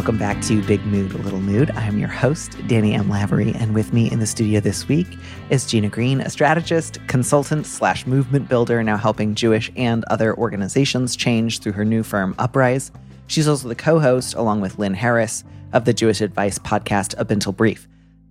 Welcome back to Big Mood, Little Mood. I'm your host, Danny M. Lavery, and with me in the studio this week is Ginna Green, a strategist, consultant, slash movement builder, now helping Jewish and other organizations change through her new firm, Uprise. She's also the co host, along with Lynn Harris, of the Jewish Advice podcast, A Bintel Brief.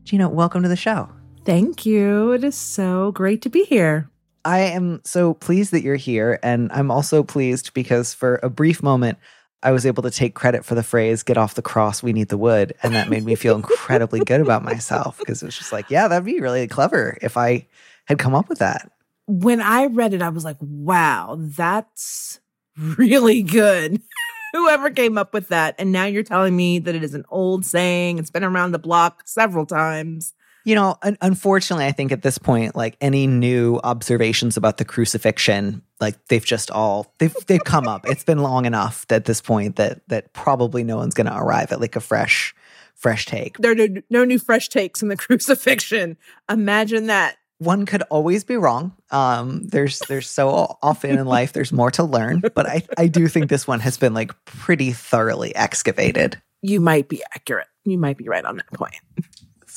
Ginna, welcome to the show. Thank you. It is so great to be here. I am so pleased that you're here, and I'm also pleased because for a brief moment, I was able to take credit for the phrase "get off the cross, we need the wood," and that made me feel incredibly good about myself because it was just like, yeah, that'd be really clever if I had come up with that. When I read it, I was like, wow, that's really good. Whoever came up with that. And now you're telling me that it is an old saying, it's been around the block several times. You know, un- unfortunately, I think at this point, like any new observations about the crucifixion, like they've just all they've they've come up. It's been long enough at this point that that probably no one's going to arrive at like a fresh fresh take. There are no, no new fresh takes in the crucifixion. Imagine that. One could always be wrong. Um, there's there's so often in life there's more to learn, but I I do think this one has been like pretty thoroughly excavated. You might be accurate. You might be right on that point.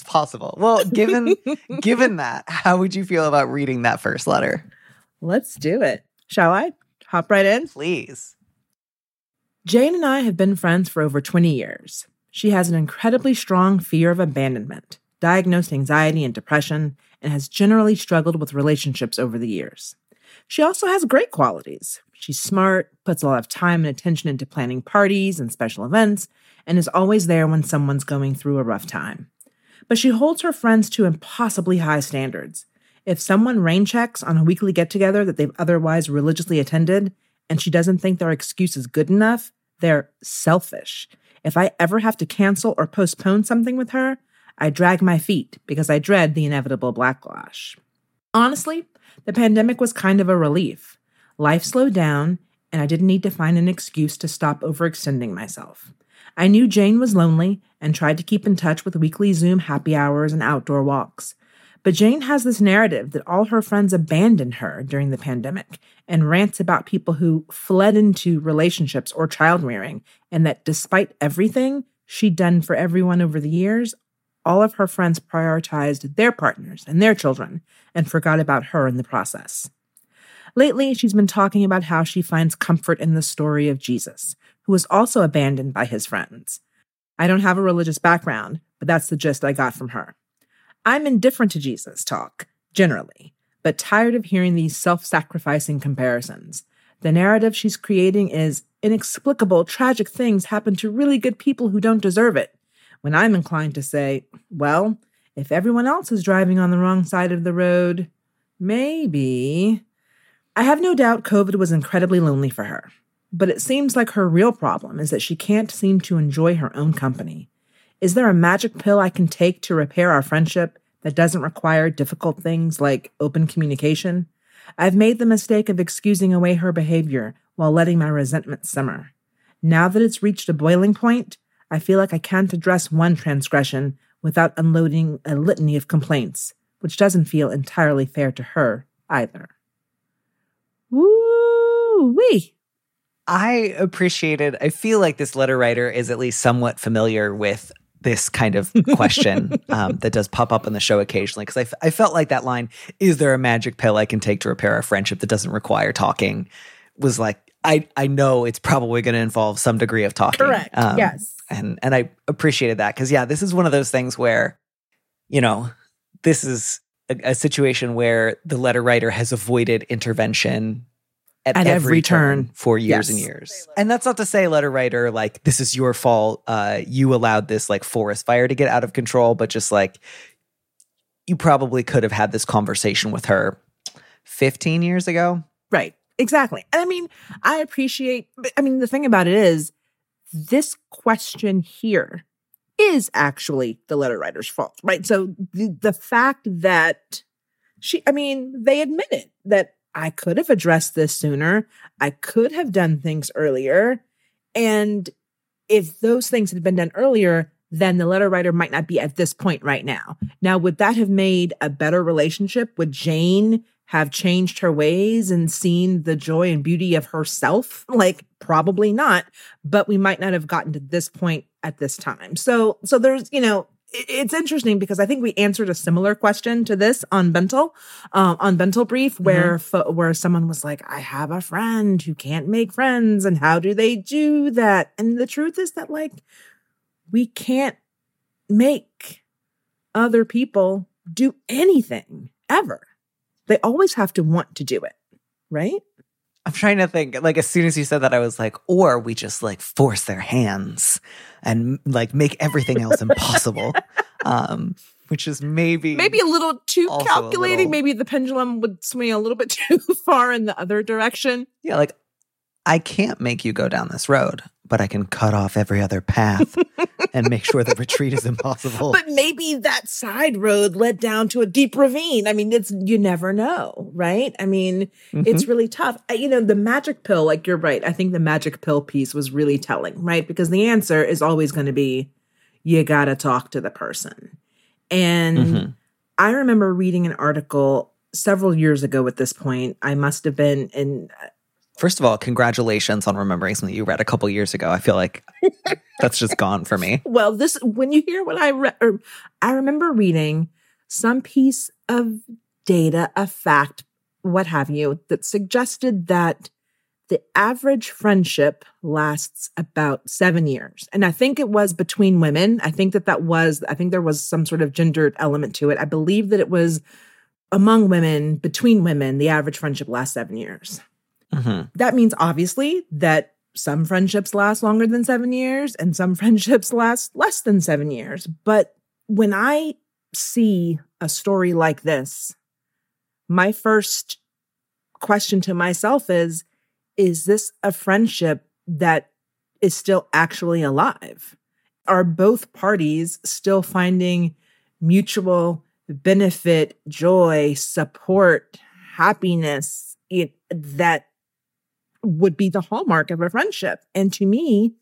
It's possible. Well, given given that, how would you feel about reading that first letter? Let's do it. Shall I? Hop right in? Please. Jane and I have been friends for over 20 years. She has an incredibly strong fear of abandonment, diagnosed anxiety and depression, and has generally struggled with relationships over the years. She also has great qualities. She's smart, puts a lot of time and attention into planning parties and special events, and is always there when someone's going through a rough time. But she holds her friends to impossibly high standards. If someone rain checks on a weekly get together that they've otherwise religiously attended, and she doesn't think their excuse is good enough, they're selfish. If I ever have to cancel or postpone something with her, I drag my feet because I dread the inevitable backlash. Honestly, the pandemic was kind of a relief. Life slowed down, and I didn't need to find an excuse to stop overextending myself. I knew Jane was lonely and tried to keep in touch with weekly Zoom happy hours and outdoor walks. But Jane has this narrative that all her friends abandoned her during the pandemic and rants about people who fled into relationships or child rearing, and that despite everything she'd done for everyone over the years, all of her friends prioritized their partners and their children and forgot about her in the process. Lately, she's been talking about how she finds comfort in the story of Jesus, who was also abandoned by his friends. I don't have a religious background, but that's the gist I got from her. I'm indifferent to Jesus talk, generally, but tired of hearing these self sacrificing comparisons. The narrative she's creating is inexplicable, tragic things happen to really good people who don't deserve it. When I'm inclined to say, well, if everyone else is driving on the wrong side of the road, maybe. I have no doubt COVID was incredibly lonely for her, but it seems like her real problem is that she can't seem to enjoy her own company. Is there a magic pill I can take to repair our friendship that doesn't require difficult things like open communication? I've made the mistake of excusing away her behavior while letting my resentment simmer. Now that it's reached a boiling point, I feel like I can't address one transgression without unloading a litany of complaints, which doesn't feel entirely fair to her either. Woo wee! I appreciated. I feel like this letter writer is at least somewhat familiar with this kind of question um, that does pop up on the show occasionally. Because I, f- I felt like that line, "Is there a magic pill I can take to repair our friendship that doesn't require talking?" was like I I know it's probably going to involve some degree of talking. Correct. Um, yes. And and I appreciated that because yeah, this is one of those things where, you know, this is a, a situation where the letter writer has avoided intervention at, At every, every turn, turn. for years Yes. and years. And that's not to say, letter writer, like this is your fault. Uh, you allowed this like forest fire to get out of control, but just like you probably could have had this conversation with her 15 years ago. Right. Exactly. And I mean, I appreciate, I mean, the thing about it is, this question here is actually the letter writer's fault, right? So the, the fact that she, I mean, they admitted that I could have addressed this sooner. I could have done things earlier. And if those things had been done earlier, then the letter writer might not be at this point right now. Now, would that have made a better relationship? Would Jane have changed her ways and seen the joy and beauty of herself? Like, probably not, but we might not have gotten to this point at this time. So, so there's, you know, it's interesting because I think we answered a similar question to this on Bintel, uh, on Bintel Brief, where mm-hmm. where someone was like, "I have a friend who can't make friends, and how do they do that?" And the truth is that like we can't make other people do anything ever. They always have to want to do it, right? I'm trying to think. Like as soon as you said that, I was like, or we just like force their hands and like make everything else impossible. Um, which is maybe maybe a little too calculating. Little, maybe the pendulum would swing a little bit too far in the other direction. Yeah, like I can't make you go down this road but I can cut off every other path and make sure the retreat is impossible. But maybe that side road led down to a deep ravine. I mean, it's you never know, right? I mean, mm-hmm. it's really tough. You know, the magic pill, like you're right. I think the magic pill piece was really telling, right? Because the answer is always going to be you got to talk to the person. And mm-hmm. I remember reading an article several years ago at this point. I must have been in First of all, congratulations on remembering something you read a couple years ago. I feel like that's just gone for me. Well, this when you hear what I read, I remember reading some piece of data, a fact, what have you, that suggested that the average friendship lasts about seven years. And I think it was between women. I think that that was, I think there was some sort of gendered element to it. I believe that it was among women, between women, the average friendship lasts seven years. Mm-hmm. That means obviously that some friendships last longer than seven years and some friendships last less than seven years. But when I see a story like this, my first question to myself is Is this a friendship that is still actually alive? Are both parties still finding mutual benefit, joy, support, happiness it, that would be the hallmark of a friendship. And to me,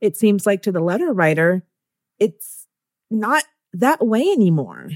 it seems like to the letter writer, it's not that way anymore.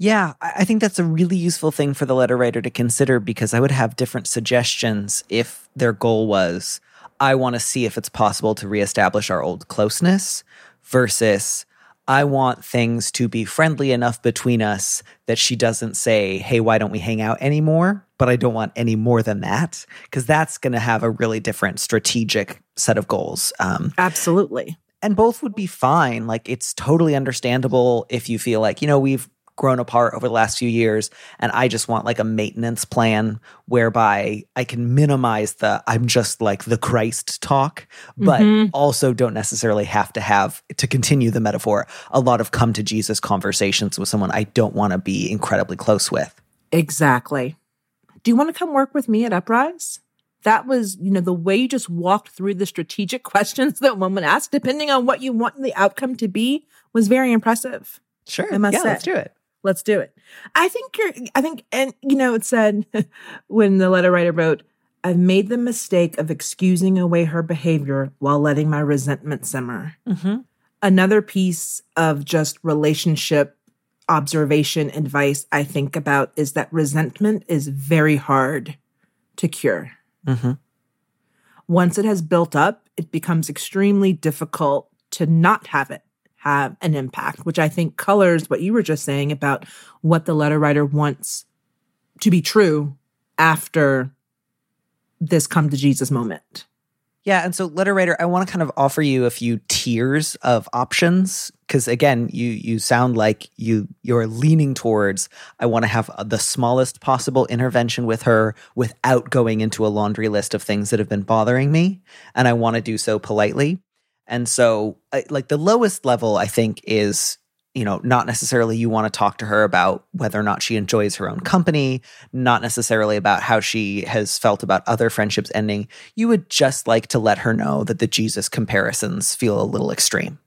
Yeah, I think that's a really useful thing for the letter writer to consider because I would have different suggestions if their goal was, I want to see if it's possible to reestablish our old closeness versus I want things to be friendly enough between us that she doesn't say, Hey, why don't we hang out anymore? But I don't want any more than that because that's going to have a really different strategic set of goals. Um, Absolutely. And both would be fine. Like, it's totally understandable if you feel like, you know, we've grown apart over the last few years and I just want like a maintenance plan whereby I can minimize the I'm just like the Christ talk but mm-hmm. also don't necessarily have to have to continue the metaphor a lot of come to Jesus conversations with someone I don't want to be incredibly close with. Exactly. Do you want to come work with me at Uprise? That was, you know, the way you just walked through the strategic questions that one would ask, depending on what you want the outcome to be, was very impressive. Sure. I must yeah, say. let's do it. Let's do it. I think you're, I think, and you know, it said when the letter writer wrote, I've made the mistake of excusing away her behavior while letting my resentment simmer. Mm-hmm. Another piece of just relationship observation advice I think about is that resentment is very hard to cure. Mm-hmm. Once it has built up, it becomes extremely difficult to not have it have an impact, which I think colors what you were just saying about what the letter writer wants to be true after this come to Jesus moment. Yeah, and so letter writer, I want to kind of offer you a few tiers of options because again, you you sound like you you're leaning towards I want to have uh, the smallest possible intervention with her without going into a laundry list of things that have been bothering me, and I want to do so politely. And so, like, the lowest level, I think, is you know, not necessarily you want to talk to her about whether or not she enjoys her own company, not necessarily about how she has felt about other friendships ending. You would just like to let her know that the Jesus comparisons feel a little extreme.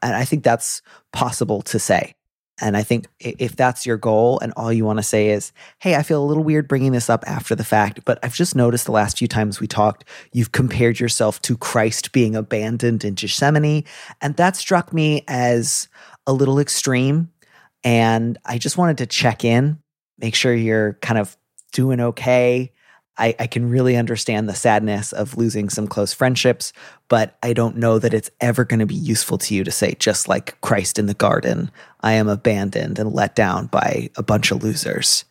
And I think that's possible to say. And I think if that's your goal and all you want to say is, hey, I feel a little weird bringing this up after the fact, but I've just noticed the last few times we talked, you've compared yourself to Christ being abandoned in Gethsemane. And that struck me as a little extreme. And I just wanted to check in, make sure you're kind of doing okay. I, I, can really understand the sadness of losing some close friendships, but I don't know that it's ever going to be useful to you to say, just like Christ in the garden, I am abandoned and let down by a bunch of losers.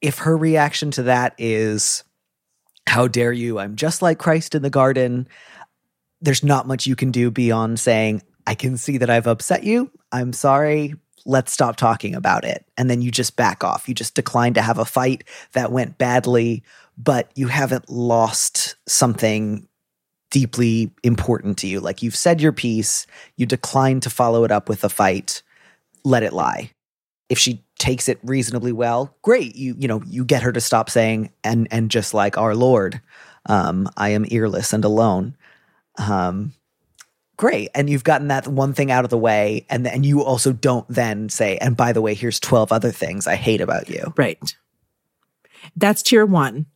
If her reaction to that is, How dare you? I'm just like Christ in the garden, there's not much you can do beyond saying, I can see that I've upset you. I'm sorry let's stop talking about it. And then you just back off. You just decline to have a fight that went badly, but you haven't lost something deeply important to you. Like you've said your piece, you decline to follow it up with a fight, let it lie. If she takes it reasonably well, great. You you know, you get her to stop saying and and just like our Lord, um, I am earless and alone. Um, great. And you've gotten that one thing out of the way. And then you also don't then say and by the way here's 12 other things i hate about you. Right. That's tier one.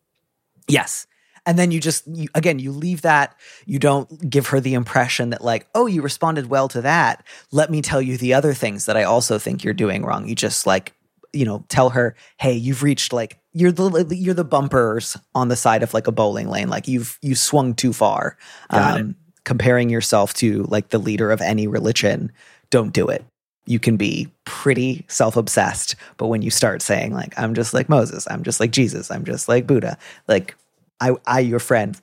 Yes. And then you just you, again you leave that. You don't give her the impression that like oh you responded well to that. Let me tell you the other things that i also think you're doing wrong. You just like you know tell her hey you've reached like you're the you're the bumpers on the side of like a bowling lane. Like you've you swung too far. Um, comparing yourself to like the leader of any religion, don't do it. You can be pretty self obsessed, but when you start saying, like, I'm just like Moses, I'm just like Jesus, I'm just like Buddha, like, I, I, your friend,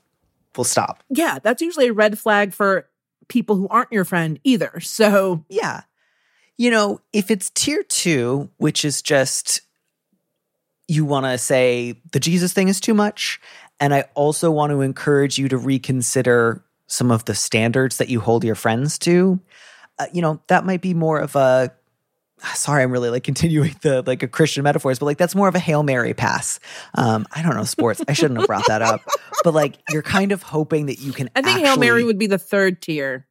will stop. Yeah, that's usually a red flag for people who aren't your friend either. So, yeah. You know, if it's tier two, which is just you want to say the Jesus thing is too much. And I also want to encourage you to reconsider some of the standards that you hold your friends to, uh, you know, that might be more of a sorry, I'm really like continuing the like a Christian metaphors, but like that's more of a Hail Mary pass. Um, I don't know sports. I shouldn't have brought that up. But like you're kind of hoping that you can I think actually... Hail Mary would be the third tier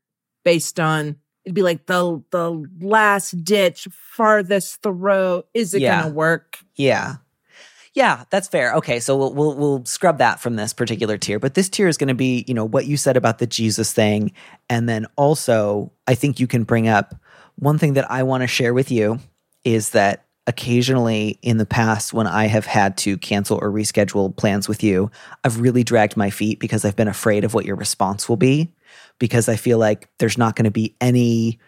based on it'd be like the the last ditch, farthest throw. Is it yeah. gonna work? Yeah. Yeah, that's fair. Okay, so we'll we'll we'll scrub that from this particular tier, but this tier is going to be, you know, what you said about the Jesus thing and then also I think you can bring up one thing that I want to share with you is that occasionally in the past when I have had to cancel or reschedule plans with you, I've really dragged my feet because I've been afraid of what your response will be because I feel like there's not going to be any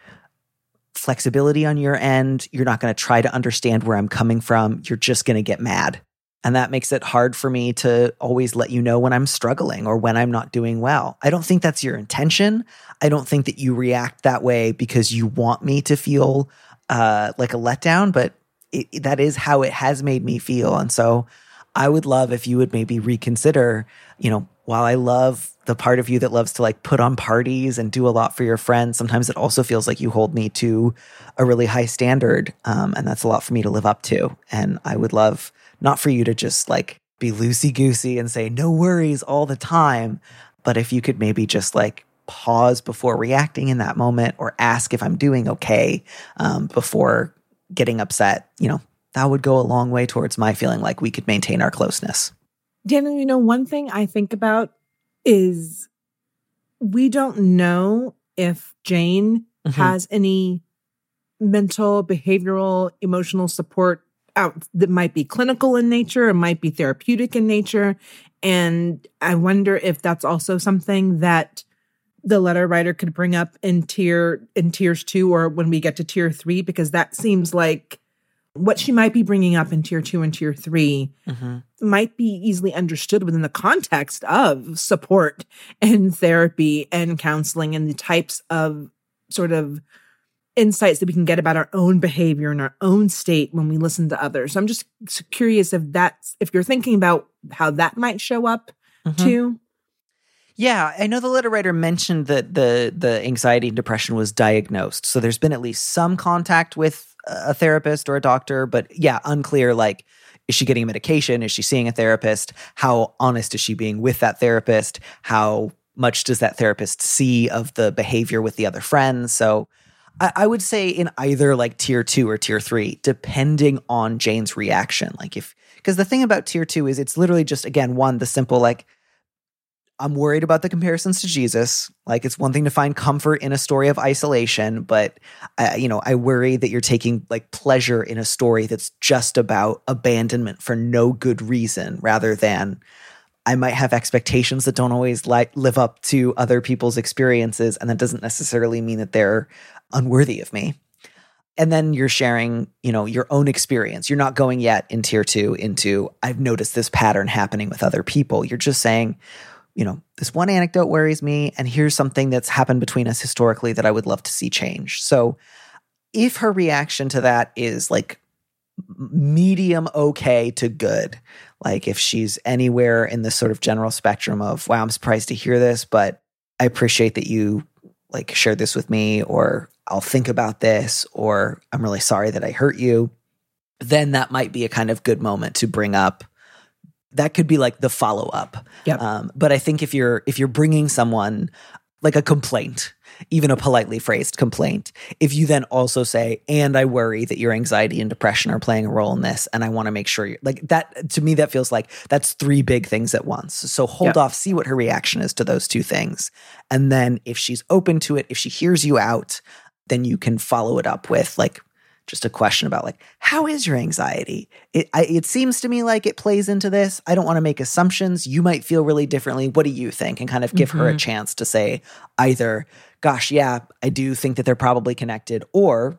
flexibility on your end. You're not going to try to understand where I'm coming from. You're just going to get mad. And that makes it hard for me to always let you know when I'm struggling or when I'm not doing well. I don't think that's your intention. I don't think that you react that way because you want me to feel uh, like a letdown, but it, that is how it has made me feel. And so I would love if you would maybe reconsider, you know, while I love the part of you that loves to like put on parties and do a lot for your friends, sometimes it also feels like you hold me to a really high standard. Um, and that's a lot for me to live up to. And I would love not for you to just like be loosey goosey and say no worries all the time. But if you could maybe just like pause before reacting in that moment or ask if I'm doing okay um, before getting upset, you know, that would go a long way towards my feeling like we could maintain our closeness. Daniel, you know, one thing I think about is we don't know if Jane mm-hmm. has any mental, behavioral, emotional support out that might be clinical in nature, it might be therapeutic in nature. And I wonder if that's also something that the letter writer could bring up in tier in tiers two or when we get to tier three, because that seems like what she might be bringing up in tier two and tier 3 mm-hmm. might be easily understood within the context of support and therapy and counseling and the types of sort of insights that we can get about our own behavior and our own state when we listen to others. So I'm just curious if that's if you're thinking about how that might show up mm-hmm. too. Yeah, I know the letter writer mentioned that the the anxiety and depression was diagnosed. So there's been at least some contact with a therapist or a doctor, but yeah, unclear like is she getting medication? Is she seeing a therapist? How honest is she being with that therapist? How much does that therapist see of the behavior with the other friends? So I, I would say in either like tier two or tier three, depending on Jane's reaction. Like if, because the thing about tier two is it's literally just, again, one, the simple like, I'm worried about the comparisons to Jesus. Like it's one thing to find comfort in a story of isolation, but uh, you know, I worry that you're taking like pleasure in a story that's just about abandonment for no good reason rather than I might have expectations that don't always like live up to other people's experiences and that doesn't necessarily mean that they're unworthy of me. And then you're sharing, you know, your own experience. You're not going yet in tier 2 into I've noticed this pattern happening with other people. You're just saying, you know, this one anecdote worries me, and here's something that's happened between us historically that I would love to see change. So, if her reaction to that is like medium okay to good, like if she's anywhere in this sort of general spectrum of, wow, I'm surprised to hear this, but I appreciate that you like share this with me, or I'll think about this, or I'm really sorry that I hurt you, then that might be a kind of good moment to bring up that could be like the follow up. Yep. Um, but I think if you're if you're bringing someone like a complaint, even a politely phrased complaint, if you then also say, "And I worry that your anxiety and depression are playing a role in this, and I want to make sure you're like that," to me that feels like that's three big things at once. So hold yep. off, see what her reaction is to those two things, and then if she's open to it, if she hears you out, then you can follow it up with like just a question about like how is your anxiety it, I, it seems to me like it plays into this i don't want to make assumptions you might feel really differently what do you think and kind of give mm-hmm. her a mm-hmm. chance to say either gosh yeah i do think that they're probably connected or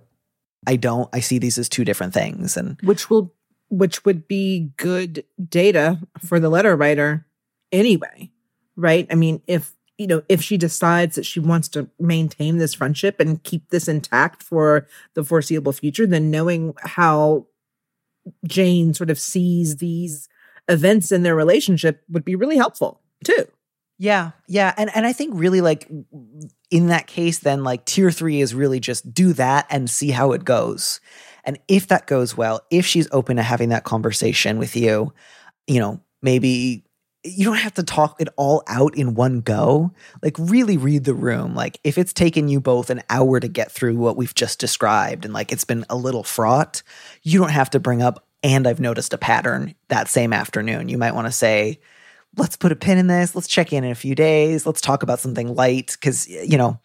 i don't i see these as two different things and which will which would be good data for the letter writer anyway right i mean if you know, if she decides that she wants to maintain this friendship and keep this intact for the foreseeable future, then knowing how Jane sort of sees these events in their relationship would be really helpful too. Yeah. Yeah. And and I think really like in that case, then like tier three is really just do that and see how it goes. And if that goes well, if she's open to having that conversation with you, you know, maybe you don't have to talk it all out in one go. Like, really read the room. Like, if it's taken you both an hour to get through what we've just described and like it's been a little fraught, you don't have to bring up, and I've noticed a pattern that same afternoon. You might want to say, let's put a pin in this. Let's check in in a few days. Let's talk about something light. Cause, you know,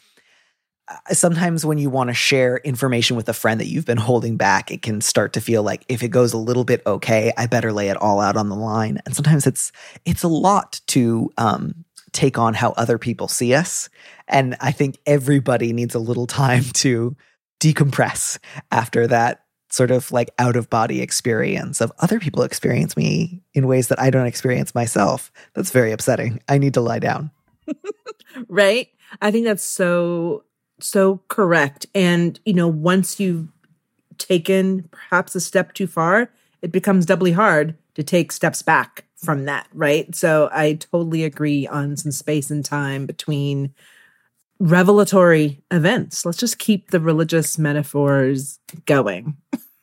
sometimes when you want to share information with a friend that you've been holding back, it can start to feel like if it goes a little bit okay, I better lay it all out on the line. And sometimes it's it's a lot to um, take on how other people see us. And I think everybody needs a little time to decompress after that sort of like out of body experience of other people experience me in ways that I don't experience myself. That's very upsetting. I need to lie down. right? I think that's so so correct. And, you know, once you've taken perhaps a step too far, it becomes doubly hard to take steps back from that, right? So I totally agree on some space and time between revelatory events. Let's just keep the religious metaphors going.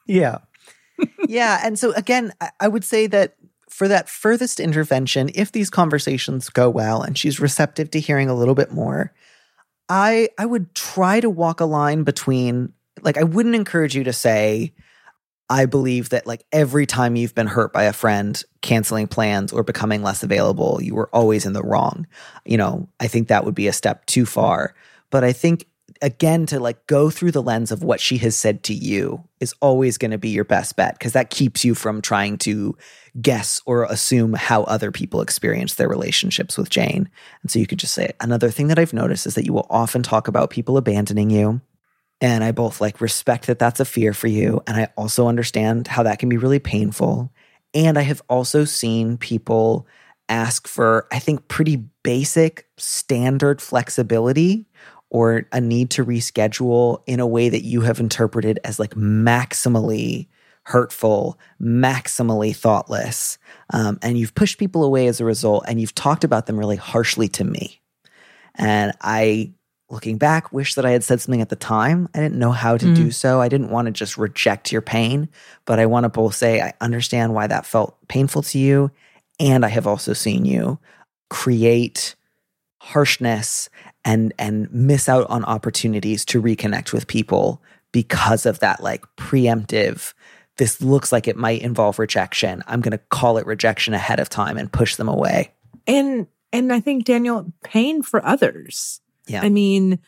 Yeah. yeah. And so, again, I would say that for that furthest intervention, if these conversations go well and she's receptive to hearing a little bit more, I I would try to walk a line between like I wouldn't encourage you to say I believe that like every time you've been hurt by a friend canceling plans or becoming less available, you were always in the wrong. You know, I think that would be a step too far. But I think again to like go through the lens of what she has said to you is always going to be your best bet because that keeps you from trying to guess or assume how other people experience their relationships with Jane. And so you could just say another thing that I've noticed is that you will often talk about people abandoning you. And I both like respect that that's a fear for you and I also understand how that can be really painful. And I have also seen people ask for I think pretty basic standard flexibility or a need to reschedule in a way that you have interpreted as like maximally hurtful, maximally thoughtless. Um, and you've pushed people away as a result, and you've talked about them really harshly to me. And I, looking back, wish that I had said something at the time. I didn't know how to mm. do so. I didn't want to just reject your pain, but I want to both say, I understand why that felt painful to you. And I have also seen you create harshness and and miss out on opportunities to reconnect with people because of that like preemptive this looks like it might involve rejection i'm going to call it rejection ahead of time and push them away and and i think daniel pain for others yeah i mean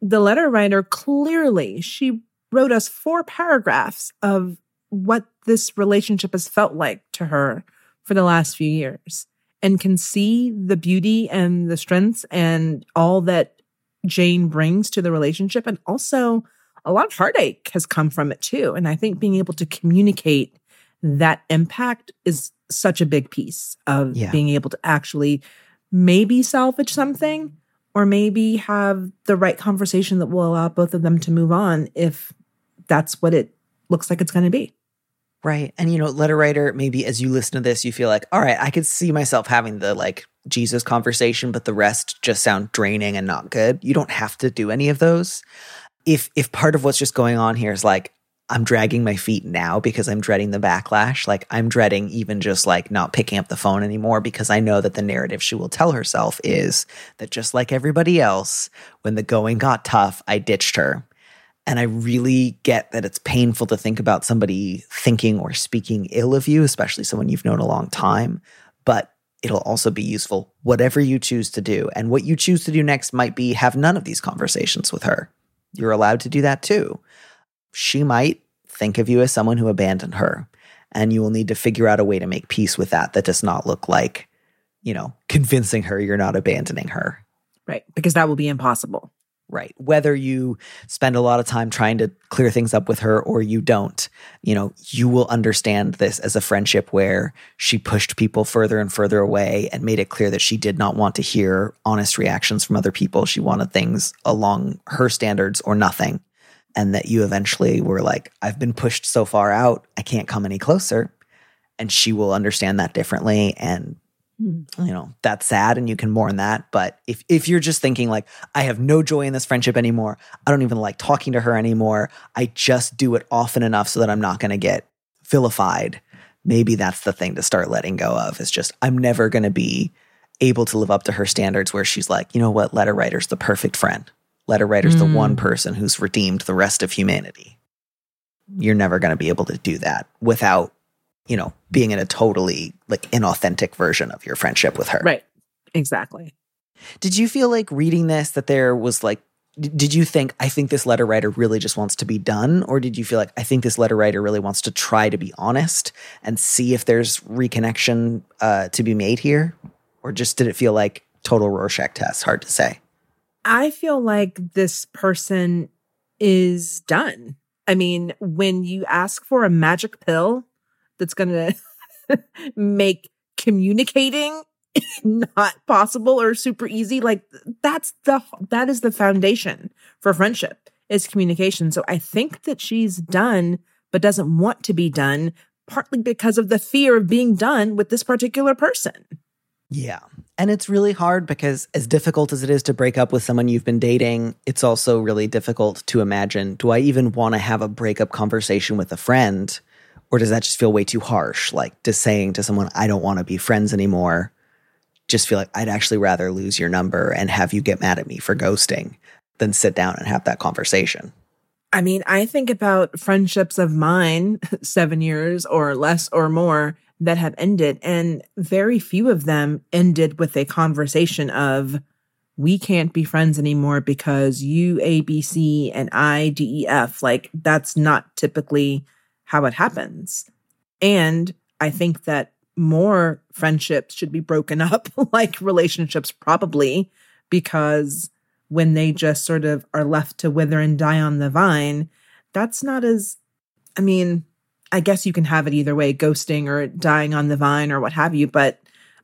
the letter writer clearly she wrote us four paragraphs of what this relationship has felt like to her for the last few years and can see the beauty and the strengths and all that Jane brings to the relationship. And also, a lot of heartache has come from it too. And I think being able to communicate that impact is such a big piece of yeah. being able to actually maybe salvage something or maybe have the right conversation that will allow both of them to move on if that's what it looks like it's going to be. Right. And, you know, letter writer, maybe as you listen to this, you feel like, all right, I could see myself having the like Jesus conversation, but the rest just sound draining and not good. You don't have to do any of those. If, if part of what's just going on here is like, I'm dragging my feet now because I'm dreading the backlash. Like I'm dreading even just like not picking up the phone anymore because I know that the narrative she will tell herself is that just like everybody else, when the going got tough, I ditched her. And I really get that it's painful to think about somebody thinking or speaking ill of you, especially someone you've known a long time. But it'll also be useful, whatever you choose to do. And what you choose to do next might be have none of these conversations with her. You're allowed to do that too. She might think of you as someone who abandoned her. And you will need to figure out a way to make peace with that that does not look like, you know, convincing her you're not abandoning her. Right. Because that will be impossible. Right. Whether you spend a lot of time trying to clear things up with her or you don't, you know, you will understand this as a friendship where she pushed people further and further away and made it clear that she did not want to hear honest reactions from other people. She wanted things along her standards or nothing. And that you eventually were like, I've been pushed so far out, I can't come any closer. And she will understand that differently and hmm. you know that's sad and you can mourn that. But if if you're just thinking like i have no joy in this friendship anymore. I don't even like talking to her anymore. I just do it often enough so that i'm not going to get vilified maybe that's the thing to start letting go of is just i'm never going to be able to live up to her standards where she's like you know what? Letter writer's the perfect friend letter writer's mm. the one person who's redeemed the rest of humanity you're never going to be able to do that without you know, being in a totally like inauthentic version of your friendship with her. Right. Exactly. Did you feel like reading this that there was like did you think I think this letter writer really just wants to be done or did you feel like I think this letter writer really wants to try to be honest and see if there's reconnection uh, to be made here or just did it feel like total Rorschach test hard to say I feel like this person is done. I mean when you ask for a magic pill that's going to make communicating not possible or super easy like that's the that is the foundation for friendship is communication. So i think that she's done but doesn't want to be done partly because of the fear of being done with this particular person. Yeah and it's really hard because as difficult as it is to break up with someone you've been dating it's also really difficult to imagine do i even want to have a breakup conversation with a friend or does that just feel way too harsh? Like just saying to someone, I don't want to be friends anymore, just feel like I'd actually rather lose your number and have you get mad at me for ghosting than sit down and have that conversation. I mean, I think about friendships of mine, seven years or less or more, that have ended, and very few of them ended with a conversation of, we can't be friends anymore because you A, B, C, and I, D, E, F. Like, that's not typically how it happens. And I think that more friendships should be broken up, like relationships, probably, because when they just sort of are left to wither and die on the vine, that's not as, I mean, I guess you can have it either way, ghosting or dying on the vine or what have you. But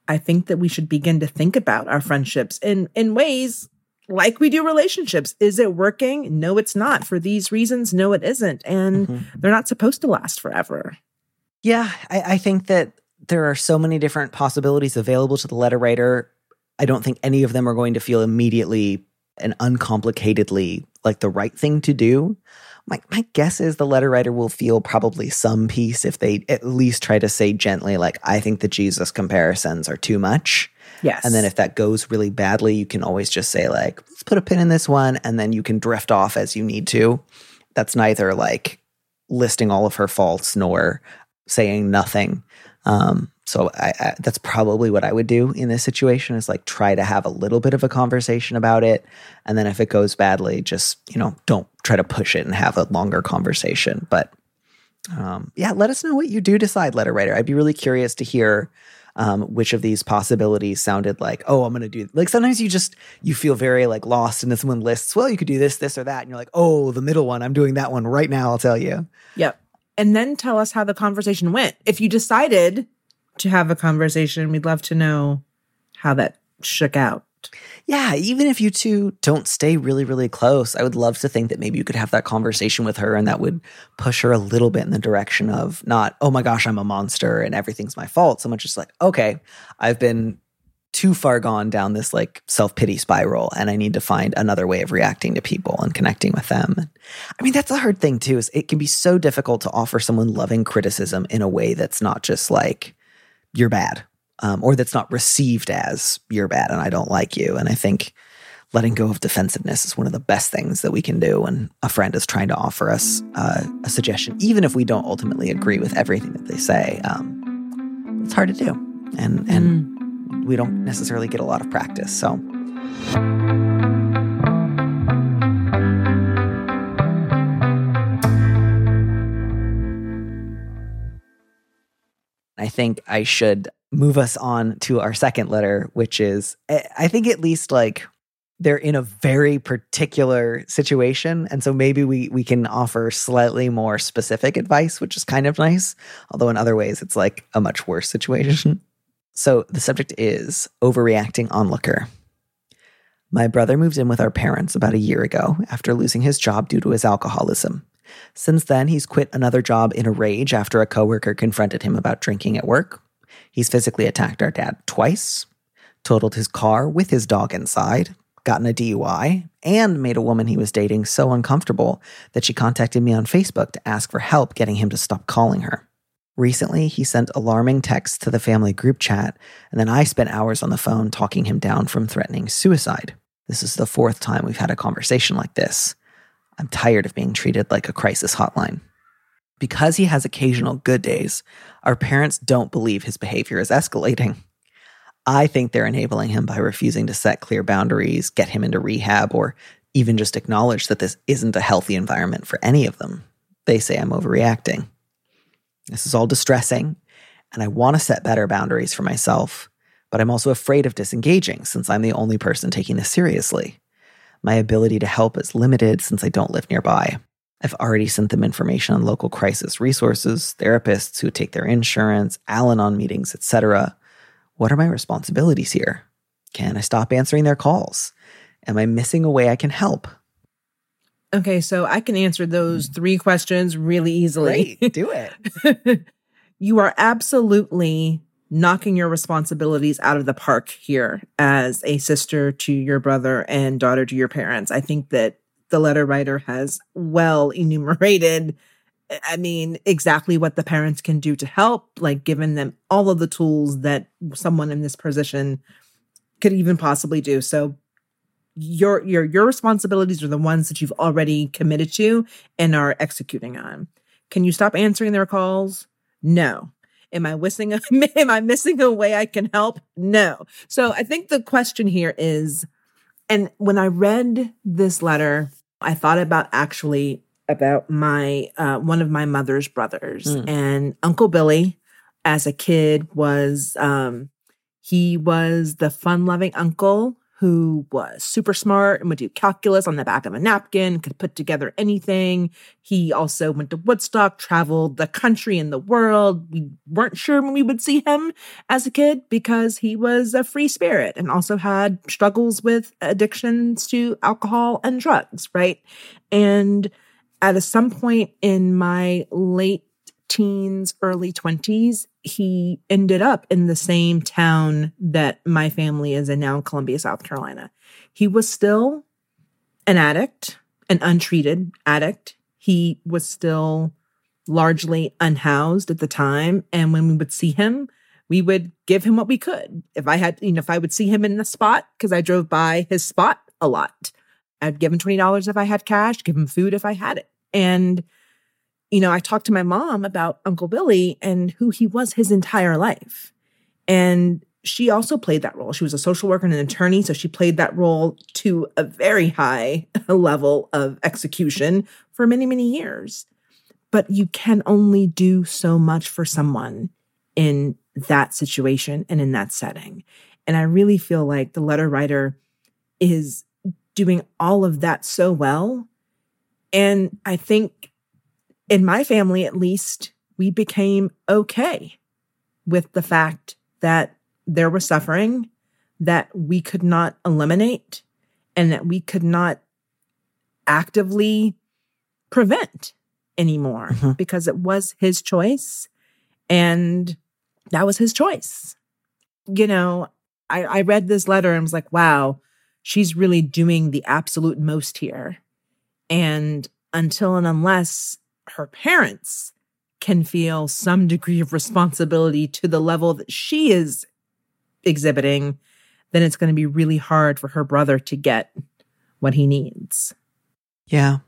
I think that we should begin to think about our friendships in, in ways like we do relationships. Is it working? No, it's not. For these reasons, no, it isn't. And mm-hmm. they're not supposed to last forever. Yeah, I, I, think that there are so many different possibilities available to the letter writer. I don't think any of them are going to feel immediately and uncomplicatedly like the right thing to do. My, my guess is the letter writer will feel probably some peace if they at least try to say gently, like, I think the Jesus comparisons are too much Yes. And then if that goes really badly, you can always just say, like, let's put a pin in this one. And then you can drift off as you need to. That's neither like listing all of her faults nor saying nothing. Um, so I, I, that's probably what I would do in this situation is like try to have a little bit of a conversation about it. And then if it goes badly, just, you know, don't try to push it and have a longer conversation. But um, yeah, let us know what you do decide, letter writer. I'd be really curious to hear um, which of these possibilities sounded like, oh, I'm going to do like sometimes you just you feel very like lost and then someone lists, well, you could do this, this, or that, and you're like, oh, the middle one, I'm doing that one right now. I'll tell you. Yep. And then tell us how the conversation went. If you decided to have a conversation, we'd love to know how that shook out. Yeah, even if you two don't stay really, really close, I would love to think that maybe you could have that conversation with her and that would push her a little bit in the direction of not, oh my gosh, I'm a monster and everything's my fault. So much just like, okay, I've been too far gone down this like self pity spiral and I need to find another way of reacting to people and connecting with them. I mean, that's a hard thing too, is it can be so difficult to offer someone loving criticism in a way that's not just like, you're bad um, or that's not received as you're bad and I don't like you. And I think letting go of defensiveness is one of the best things that we can do when a friend is trying to offer us uh, a suggestion, even if we don't ultimately agree with everything that they say. Um, it's hard to do, and and mm. we don't necessarily get a lot of practice. So. I think I should move us on to our second letter, which is, eh, I think at least like they're in a very particular situation. And so maybe we, we can offer slightly more specific advice, which is kind of nice. Although in other ways, it's like a much worse situation. So the subject is overreacting onlooker. My brother moved in with our parents about a year ago after losing his job due to his alcoholism. Since then, he's quit another job in a rage after a coworker confronted him about drinking at work. He's physically attacked our dad twice, totaled his car with his dog inside, gotten a DUI, and made a woman he was dating so uncomfortable that she contacted me on Facebook to ask for help getting him to stop calling her. Recently, he sent alarming texts to the family group chat, and then I spent hours on the phone talking him down from threatening suicide. This is the fourth time we've had a conversation like this. I'm tired of being treated like a crisis hotline. Because he has occasional good days, our parents don't believe his behavior is escalating. I think they're enabling him by refusing to set clear boundaries, get him into rehab, or even just acknowledge that this isn't a healthy environment for any of them. They say I'm overreacting. This is all distressing, and I want to set better boundaries for myself, but I'm also afraid of disengaging since I'm the only person taking this seriously. My ability to help is limited since I don't live nearby. I've already sent them information on local crisis resources, therapists who take their insurance, Al Anon meetings, etc. What are my responsibilities here? Can I stop answering their calls? Am I missing a way I can help? Okay, so I can answer those hmm. three questions really easily. Great, do it. you are absolutely knocking your responsibilities out of the park here as a sister to your brother and daughter to your parents. I think that the letter writer has well enumerated I mean, exactly what the parents can do to help, like giving them all of the tools that someone in this position could even possibly do. So your your your responsibilities are the ones that you've already committed to and are executing on. Can you stop answering their calls? No. Am I missing a, am I missing a way I can help? No. So I think the question here is and when I read this letter I thought about actually about my uh, one of my mother's brothers mm. and Uncle Billy. As a kid, was um, he was the fun-loving uncle who was super smart and would do calculus on the back of a napkin, could put together anything. He also went to Woodstock, traveled the country and the world. We weren't sure when we would see him as a kid because he was a free spirit and also had struggles with addictions to alcohol and drugs, right? And at some point in my late teens, early 20s, he ended up in the same town that my family is in now Columbia, South Carolina. He was still an addict, an untreated addict. He was still largely unhoused at the time. And when we would see him, we would give him what we could. If I had, you know, if I would see him in the spot, because I drove by his spot a lot, I'd give him $20 if I had cash, give him food if I had it. And, you know, I talked to my mom about Uncle Billy and who he was his entire life. And she also played that role. She was a social worker and an attorney. So she played that role to a very high level of execution for many, many years. But you can only do so much for someone in that situation and in that setting. And I really feel like the letter writer is doing all of that so well. And I think in my family, at least, we became okay with the fact that there was suffering that we could not eliminate and that we could not actively prevent anymore mm-hmm. because it was his choice and that was his choice. You know, I, I read this letter and was like, wow, she's really doing the absolute most here. And until and unless her parents can feel some degree of responsibility to the level that she is exhibiting, then it's going to be really hard for her brother to get what he needs. Yeah.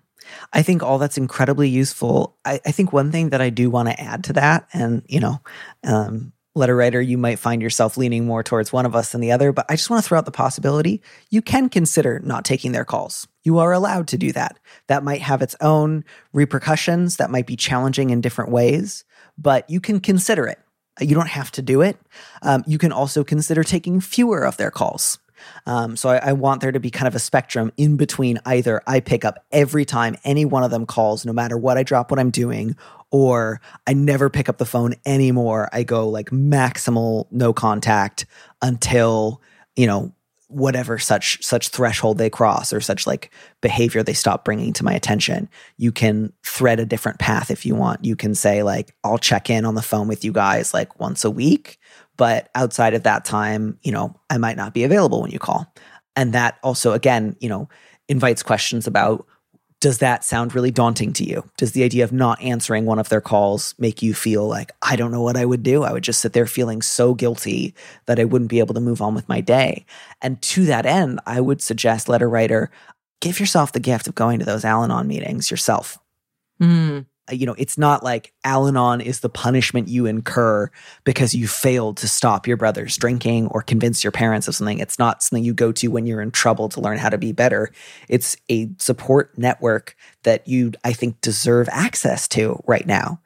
I think all that's incredibly useful. I, I think one thing that I do want to add to that, and you know, um, letter writer, you might find yourself leaning more towards one of us than the other, but I just want to throw out the possibility you can consider not taking their calls. You are allowed to do that. That might have its own repercussions, that might be challenging in different ways, but you can consider it. You don't have to do it. Um, you can also consider taking fewer of their calls. Um, so I, I, want there to be kind of a spectrum in between either I pick up every time any one of them calls, no matter what I drop what I'm doing, or I never pick up the phone anymore. I go like maximal no contact until, you know, whatever such such threshold they cross or such like behavior they stop bringing to my attention. You can thread a different path if you want. You can say like i'll check in on the phone with you guys like once a week but outside of that time you know i might not be available when you call. And that also again you know invites questions about does that sound really daunting to you? Does the idea of not answering one of their calls make you feel like, I don't know what I would do? I would just sit there feeling so guilty that I wouldn't be able to move on with my day. And to that end, I would suggest, letter writer, give yourself the gift of going to those Al Anon meetings yourself. Mm. Uh, you know, it's not like Al Anon is the punishment you incur because you failed to stop your brother's drinking or convince your parents of something. It's not something you go to when you're in trouble to learn how to be better. It's a support network that you, I think, deserve access to right now.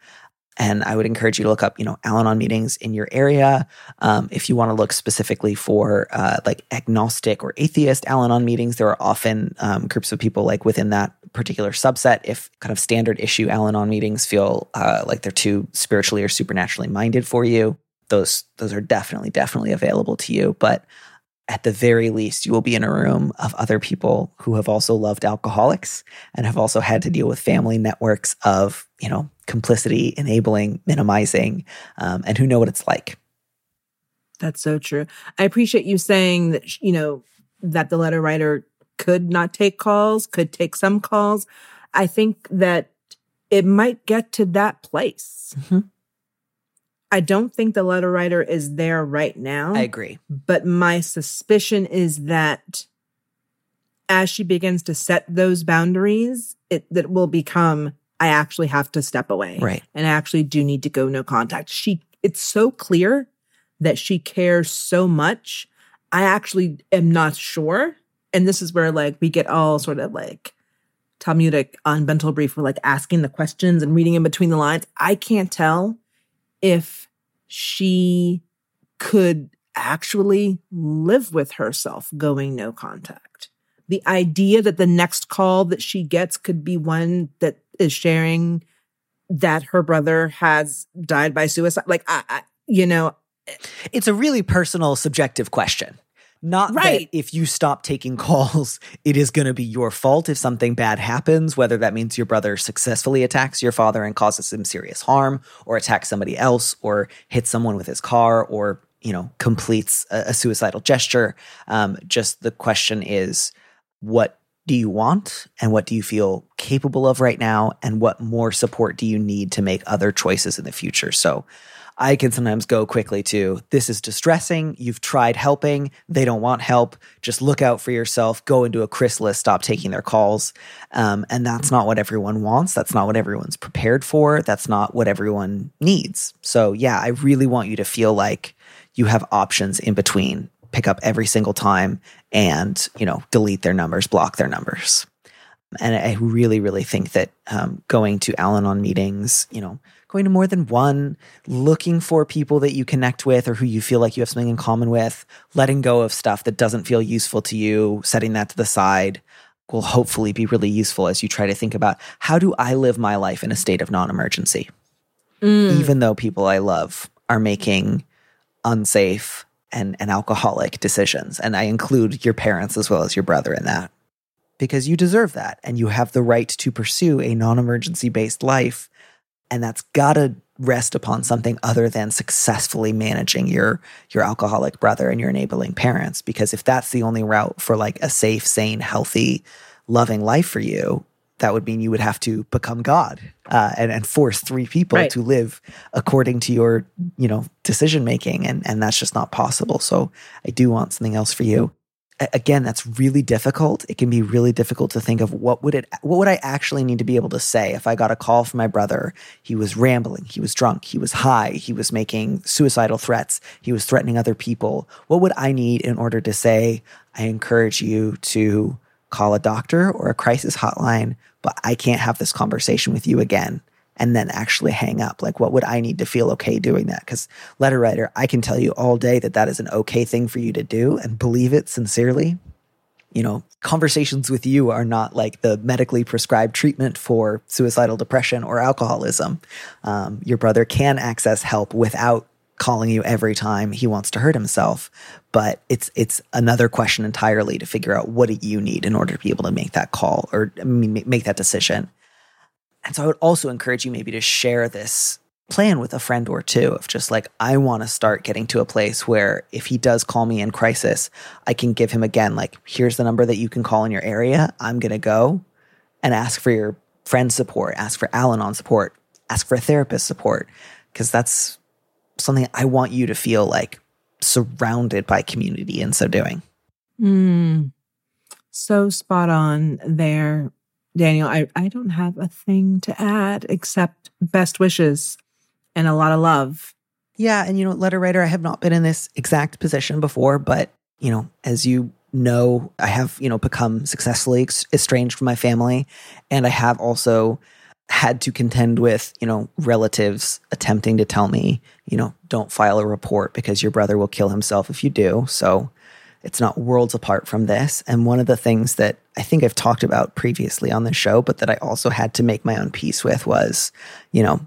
And I would encourage you to look up, you know, Al Anon meetings in your area. Um, if you want to look specifically for uh, like agnostic or atheist Al Anon meetings, there are often um, groups of people like within that particular subset. If kind of standard issue Al Anon meetings feel uh, like they're too spiritually or supernaturally minded for you, those those are definitely definitely available to you. But at the very least, you will be in a room of other people who have also loved alcoholics and have also had to deal with family networks of, you know, complicity, enabling, minimizing, um, and who know what it's like. That's so true. I appreciate you saying that, you know, that the letter writer could not take calls, could take some calls. I think that it might get to that place. Mm-hmm. I don't think the letter writer is there right now. I agree. But my suspicion is that as she begins to set those boundaries, it that will become I actually have to step away. Right. And I actually do need to go no contact. She it's so clear that she cares so much. I actually am not sure. And this is where like we get all sort of like Talmudic on Bintel Brief. We're like asking the questions and reading in between the lines. I can't tell if she could actually live with herself going no contact. The idea that the next call that she gets could be one that is sharing that her brother has died by suicide. Like, I, I you know, it's a really personal, subjective question. Not right. that if you stop taking calls, it is going to be your fault if something bad happens, whether that means your brother successfully attacks your father and causes him serious harm, or attacks somebody else, or hits someone with his car, or, you know, completes a, a suicidal gesture. Um, just the question is, what do you want and what do you feel capable of right now? And what more support do you need to make other choices in the future? So, I can sometimes go quickly to this is distressing. You've tried helping. They don't want help. Just look out for yourself. Go into a chrysalis. Stop taking their calls. Um, and that's not what everyone wants. That's not what everyone's prepared for. That's not what everyone needs. So, yeah, I really want you to feel like you have options in between. Pick up every single time and, you know, delete their numbers, block their numbers. And I really, really think that um, going to Al Anon meetings, you know, going to more than one, looking for people that you connect with or who you feel like you have something in common with, letting go of stuff that doesn't feel useful to you, setting that to the side will hopefully be really useful as you try to think about how do I live my life in a state of non emergency? Mm. Even though people I love are making unsafe and, and alcoholic decisions. And I include your parents as well as your brother in that because you deserve that and you have the right to pursue a non emergency based life. And that's got to rest upon something other than successfully managing your your alcoholic brother and your enabling parents. Because if that's the only route for like a safe sane healthy loving life for you that would mean you would have to become god uh, and, and force three people right. to live according to your you know decision making and and that's just not possible. So i do want something else for you again that's really difficult. It can be really difficult to think of what would it what would i actually need to be able to say if i got a call from my brother? He was rambling. He was drunk. He was high. He was making suicidal threats. He was threatening other people. What would i need in order to say i encourage you to call a doctor or a crisis hotline but i can't have this conversation with you again and then actually hang up? Like, what would I need to feel okay doing that? Because, letter writer, I can tell you all day that that is an okay thing for you to do and believe it sincerely. You know, conversations with you are not like the medically prescribed treatment for suicidal depression or alcoholism. Um, your brother can access help without calling you every time he wants to hurt himself but it's it's another question entirely to figure out what do you need in order to be able to make that call or make that decision and so I would also encourage you maybe to share this plan with a friend or two of just like, I want to start getting to a place where if he does call me in crisis, I can give him again, like, here's the number that you can call in your area. I'm going to go and ask for your friend support, ask for Al Anon support, ask for a therapist support, because that's something I want you to feel like surrounded by community in so doing. Mm, so spot on there. Daniel, I, I don't have a thing to add except best wishes and a lot of love. Yeah. And, you know, letter writer, I have not been in this exact position before, but, you know, as you know, I have, you know, become successfully estranged from my family. And I have also had to contend with, you know, relatives attempting to tell me, you know, don't file a report because your brother will kill himself if you do. So, it's not worlds apart from this. And one of the things that I think I've talked about previously on the show, but that I also had to make my own peace with was, you know,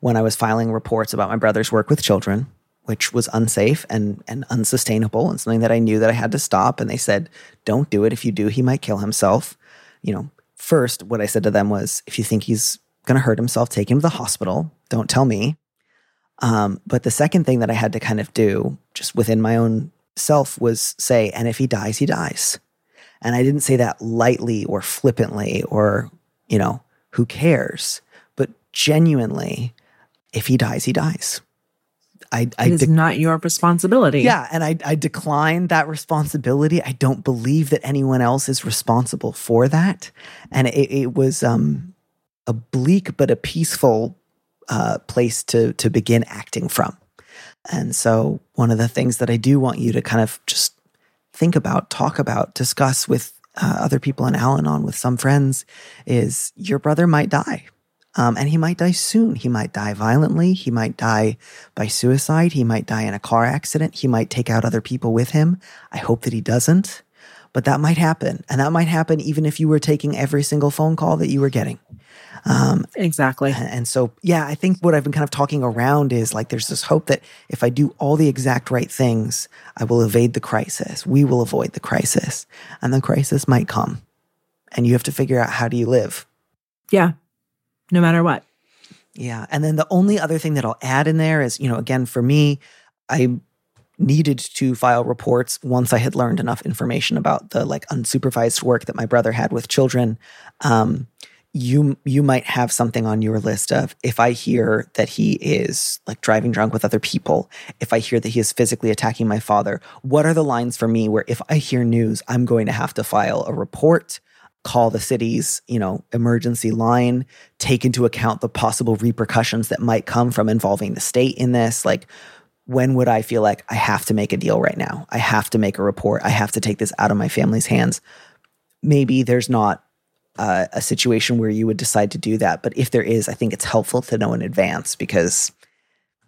when I was filing reports about my brother's work with children, which was unsafe and, and unsustainable and something that I knew that I had to stop. And they said, don't do it. If you do, he might kill himself. You know, first, what I said to them was, if you think he's going to hurt himself, take him to the hospital. Don't tell me. Um, but the second thing that I had to kind of do, just within my own self was say, and if he dies, he dies. And I didn't say that lightly or flippantly or, you know, who cares? But genuinely, if he dies, he dies. I, I it is de- not your responsibility. Yeah, and I, I decline that responsibility. I don't believe that anyone else is responsible for that. And it, it was um, a bleak but a peaceful uh, place to to begin acting from. And so, one of the things that I do want you to kind of just think about, talk about, discuss with uh, other people in Al Anon, with some friends, is your brother might die. Um, and he might die soon. He might die violently. He might die by suicide. He might die in a car accident. He might take out other people with him. I hope that he doesn't, but that might happen. And that might happen even if you were taking every single phone call that you were getting. Um, exactly. And, so, yeah, I think what I've been kind of talking around is like there's this hope that if I do all the exact right things, I will evade the crisis. We will avoid the crisis, and the crisis might come. And you have to figure out how do you live. Yeah, no matter what. Yeah. And then the only other thing that I'll add in there is, you know, again, for me, I needed to file reports once I had learned enough information about the like unsupervised work that my brother had with children. Um, you you might have something on your list of if I hear that he is like driving drunk with other people, if I hear that he is physically attacking my father, what are the lines for me where if I hear news, I'm going to have to file a report, call the city's, you know, emergency line, take into account the possible repercussions that might come from involving the state in this, like when would I feel like I have to make a deal right now? I have to make a report. I have to take this out of my family's hands. Maybe there's not uh, a situation where you would decide to do that. But if there is, I think it's helpful to know in advance because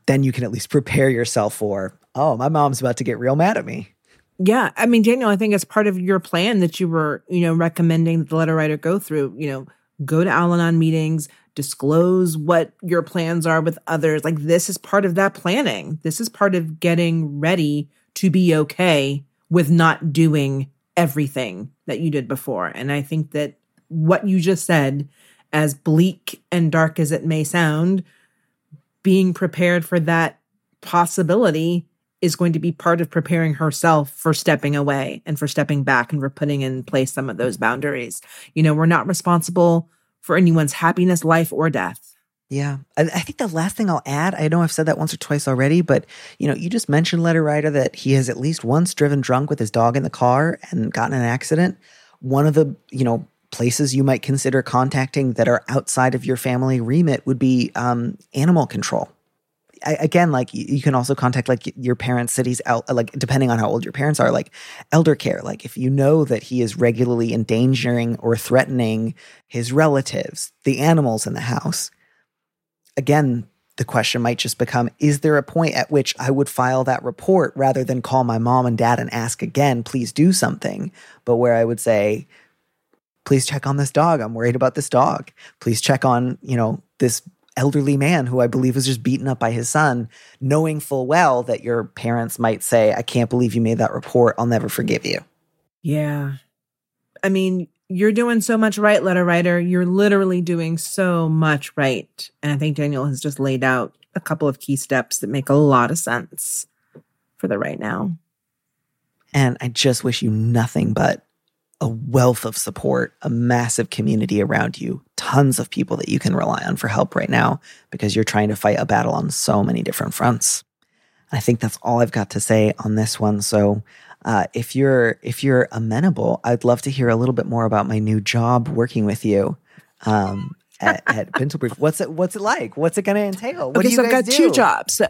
then you can at least prepare yourself for, oh, my mom's about to get real mad at me. Yeah. I mean, Daniel, I think it's part of your plan that you were, you know, recommending the letter writer go through, you know, go to Al Anon meetings, disclose what your plans are with others. Like this is part of that planning. This is part of getting ready to be okay with not doing everything that you did before. And I think that what you just said, as bleak and dark as it may sound, being prepared for that possibility is going to be part of preparing herself for stepping away and for stepping back and for putting in place some of those boundaries. You know, we're not responsible for anyone's happiness, life, or death. Yeah. I, I, think the last thing I'll add, I know I've said that once or twice already, but you know, you just mentioned letter writer that he has at least once driven drunk with his dog in the car and gotten an accident. One of the, you know, places you might consider contacting that are outside of your family remit would be um, animal control. I, again, like you can also contact like your parents' cities out, like depending on how old your parents are, like elder care. Like if you know that he is regularly endangering or threatening his relatives, the animals in the house, again, the question might just become Is there a point at which I would file that report rather than call my mom and dad and ask again, please do something? But where I would say, Please check on this dog. I'm worried about this dog. Please check on, you know, this elderly man who I believe was just beaten up by his son, knowing full well that your parents might say, I can't believe you made that report. I'll never forgive you. Yeah. I mean, you're doing so much right, letter writer. You're literally doing so much right. And I think Daniel has just laid out a couple of key steps that make a lot of sense for the right now. And I just wish you nothing but a wealth of support, a massive community around you, tons of people that you can rely on for help right now because you're trying to fight a battle on so many different fronts. I think that's all I've got to say on this one. So, uh, if you're if you're amenable, I'd love to hear a little bit more about my new job working with you um, at, at Brief. What's it What's it like? What's it going to entail? What okay, do you so I've got do? two jobs.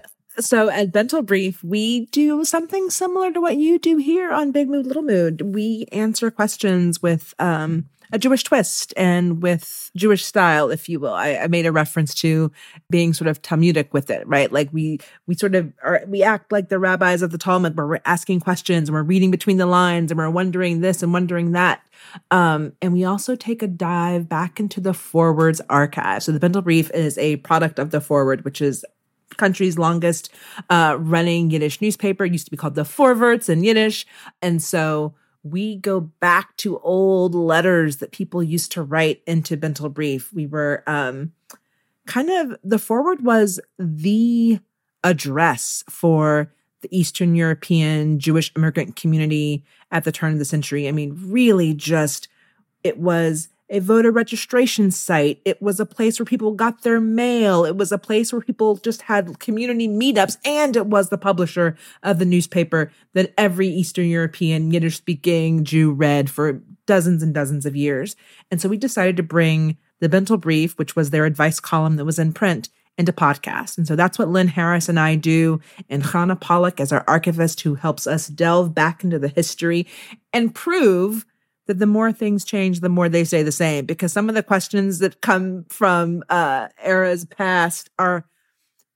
So at Bintel Brief, we do something similar to what you do here on Big Mood Little Mood. We answer questions with um, a Jewish twist and with Jewish style, if you will. I, I, made a reference to being sort of Talmudic with it, right? Like we we sort of are we act like the rabbis of the Talmud, where we're asking questions and we're reading between the lines and we're wondering this and wondering that. Um, and we also take a dive back into the Forward's archive. So the Bintel Brief is a product of the Forward, which is country's longest uh, running Yiddish newspaper. It used to be called the Forverts in Yiddish. And so we go back to old letters that people used to write into Bintel Brief. We were um, kind of, the Forward was the address for the Eastern European Jewish immigrant community at the turn of the century. I mean, really just, it was a voter registration site. It was a place where people got their mail. It was a place where people just had community meetups. And it was the publisher of the newspaper that every Eastern European Yiddish speaking Jew read for dozens and dozens of years. And so we decided to bring the Bintel Brief, which was their advice column that was in print, into podcast. And so that's what Lynn Harris and I do. And Chana Pollack as our archivist who helps us delve back into the history and prove that the more things change, the more they stay the same. Because some of the questions that come from uh, eras past are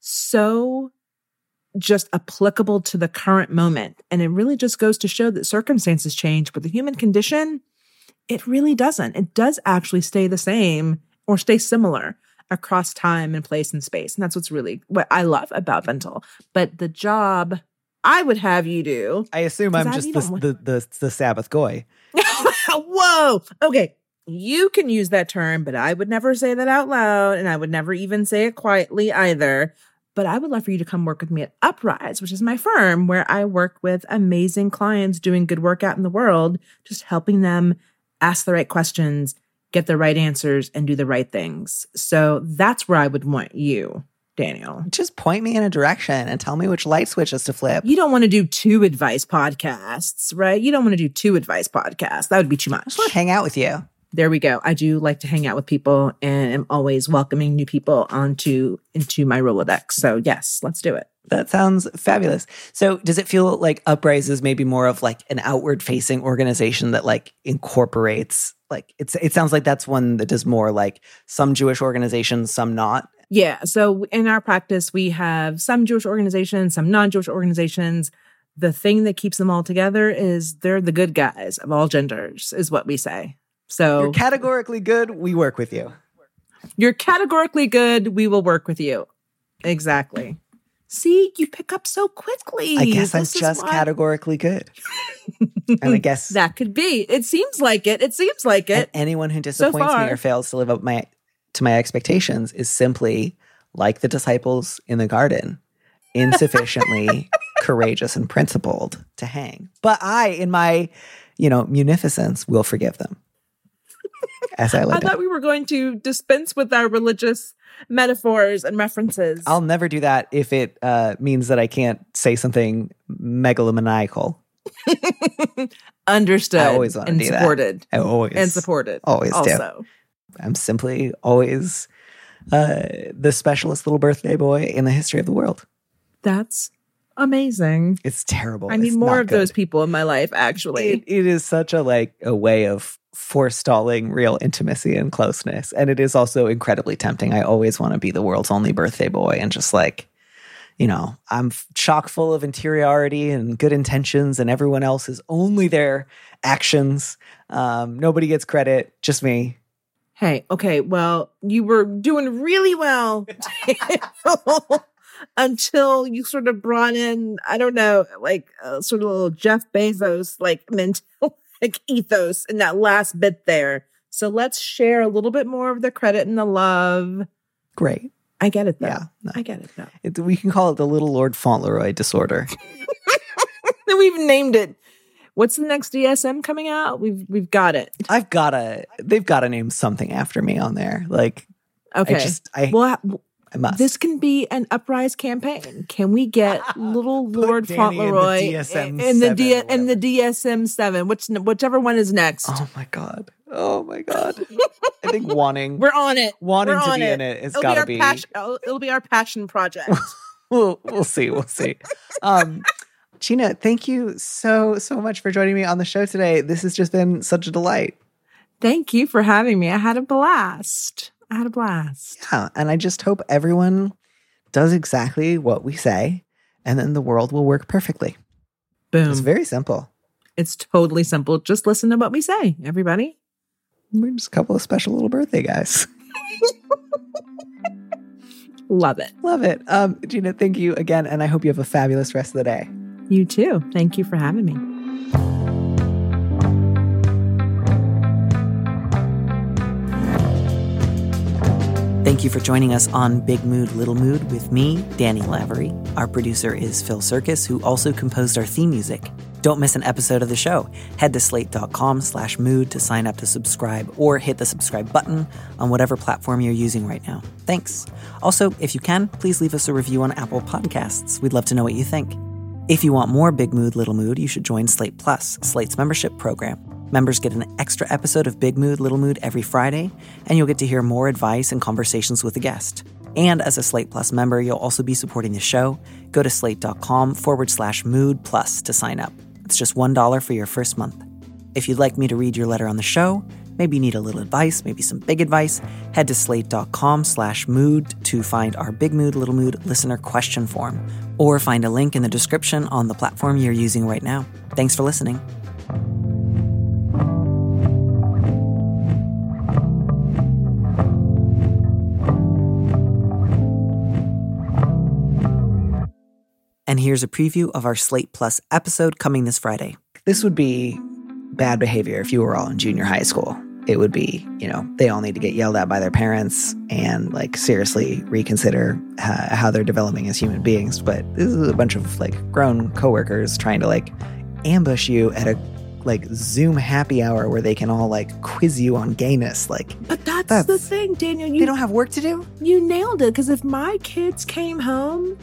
so just applicable to the current moment. And it really just goes to show that circumstances change, but the human condition, it really doesn't. It does actually stay the same or stay similar across time and place and space. And that's what's really what I love about Bintel. But the job I would have you do. I assume I'm just the, the, the, the Sabbath goy. Whoa. Okay. You can use that term, but I would never say that out loud. And I would never even say it quietly either. But I would love for you to come work with me at Uprise, which is my firm where I work with amazing clients doing good work out in the world, just helping them ask the right questions, get the right answers, and do the right things. So that's where I would want you, Daniel. Just point me in a direction and tell me which light switches to flip. You don't want to do two advice podcasts, right? You don't want to do two advice podcasts. That would be too I much. just want to hang out with you. There we go. I do like to hang out with people and am always welcoming new people onto into my Rolodex. So yes, let's do it. That sounds fabulous. So, does it feel like Uprise is maybe more of like an outward facing organization that like incorporates like it's it sounds like that's one that does more like some Jewish organizations, some not. Yeah. So in our practice, we have some Jewish organizations, some non-Jewish organizations. The thing that keeps them all together is they're the good guys of all genders, is what we say. So You're categorically good, we work with you. You're categorically good. We will work with you. Exactly. See, you pick up so quickly. I guess I'm just why- categorically good. and I guess that could be. It seems like it. It seems like and it. anyone who disappoints me far. or fails to live up my to my expectations is simply like the disciples in the garden, insufficiently courageous and principled to hang. But I, in my, you know, munificence, will forgive them. As I I thought we were going to dispense with our religious metaphors and references. I'll never do that if it uh, means that I can't say something megalomaniacal. Understood. I always wanna and do that. supported. I always And supported. always do. I'm simply always uh, the specialist little birthday boy in the history of the world. That's amazing. It's terrible. I need It's more of those people in my life, actually. It, it is such a like a way of forestalling real intimacy and closeness, and it is also incredibly tempting. I always want to be the world's only birthday boy, and just like, you know, I'm chock full of interiority and good intentions, and everyone else is only their actions. Um, nobody gets credit, just me. Hey, okay, well, you were doing really well until you sort of brought in, I don't know, like uh, sort of little Jeff Bezos like mental like ethos in that last bit there. So let's share a little bit more of the credit and the love. Great. I get it though. Yeah, no. I get it though. It, we can call it the Little Lord Fauntleroy disorder. We've named it. What's the next DSM coming out? We've we've got it. I've gotta, they've gotta name something after me on there. Like, Okay. I just, I, well, I must. This can be an uprise campaign. Can we get little Lord Danny in the Fauntleroy DSM in the D in the DSM seven, which whichever one is next? oh my god. Oh my god. I think wanting, We're on it. wanting to be it. in it be gotta our be. passion. It'll be our passion project. we'll, we'll see. We'll see. Um, Ginna, thank you so, so much for joining me on the show today. This has just been such a delight. Thank you for having me. I had a blast. I had a blast. Yeah. And I just hope everyone does exactly what we say, and then the world will work perfectly. Boom. It's very simple. It's totally simple. Just listen to what we say, everybody. We're just a couple of special little birthday guys. Love it. Love it. Um, Ginna, thank you again. And I hope you have a fabulous rest of the day. You too. Thank you for having me. Thank you for joining us on Big Mood, Little Mood with me, Danny Lavery. Our producer is Phil Surkis, who also composed our theme music. Don't miss an episode of the show. Head to slate.com slash mood to sign up to subscribe or hit the subscribe button on whatever platform you're using right now. Thanks. Also, if you can, please leave us a review on Apple Podcasts. We'd love to know what you think. If you want more Big Mood, Little Mood, you should join Slate Plus, Slate's membership program. Members get an extra episode of Big Mood, Little Mood every Friday, and you'll get to hear more advice and conversations with a guest. And as a Slate Plus member, you'll also be supporting the show. Go to slate.com forward slash mood plus to sign up. It's just $1 for your first month. If you'd like me to read your letter on the show, maybe you need a little advice, maybe some big advice, head to slate.com slash mood to find our Big Mood, Little Mood listener question form, or find a link in the description on the platform you're using right now. Thanks for listening. And here's a preview of our Slate Plus episode coming this Friday. This would be bad behavior if you were all in junior high school. It would be, you know, they all need to get yelled at by their parents and like seriously reconsider uh, how they're developing as human beings. But this is a bunch of like grown coworkers trying to like ambush you at a like Zoom happy hour where they can all like quiz you on gayness. Like, But that's, That's- the thing, Daniel. they You don't have work to do? you nailed it. Because if my kids came home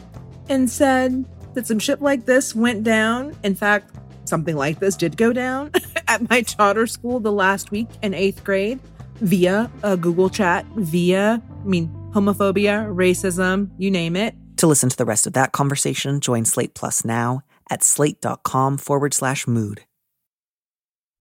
and said that some shit like this went down, in fact, something like this did go down at my charter school the last week in eighth grade via a Google chat, via, I mean, homophobia, racism, you name it. To listen to the rest of that conversation, join Slate Plus now at slate.com forward slash mood.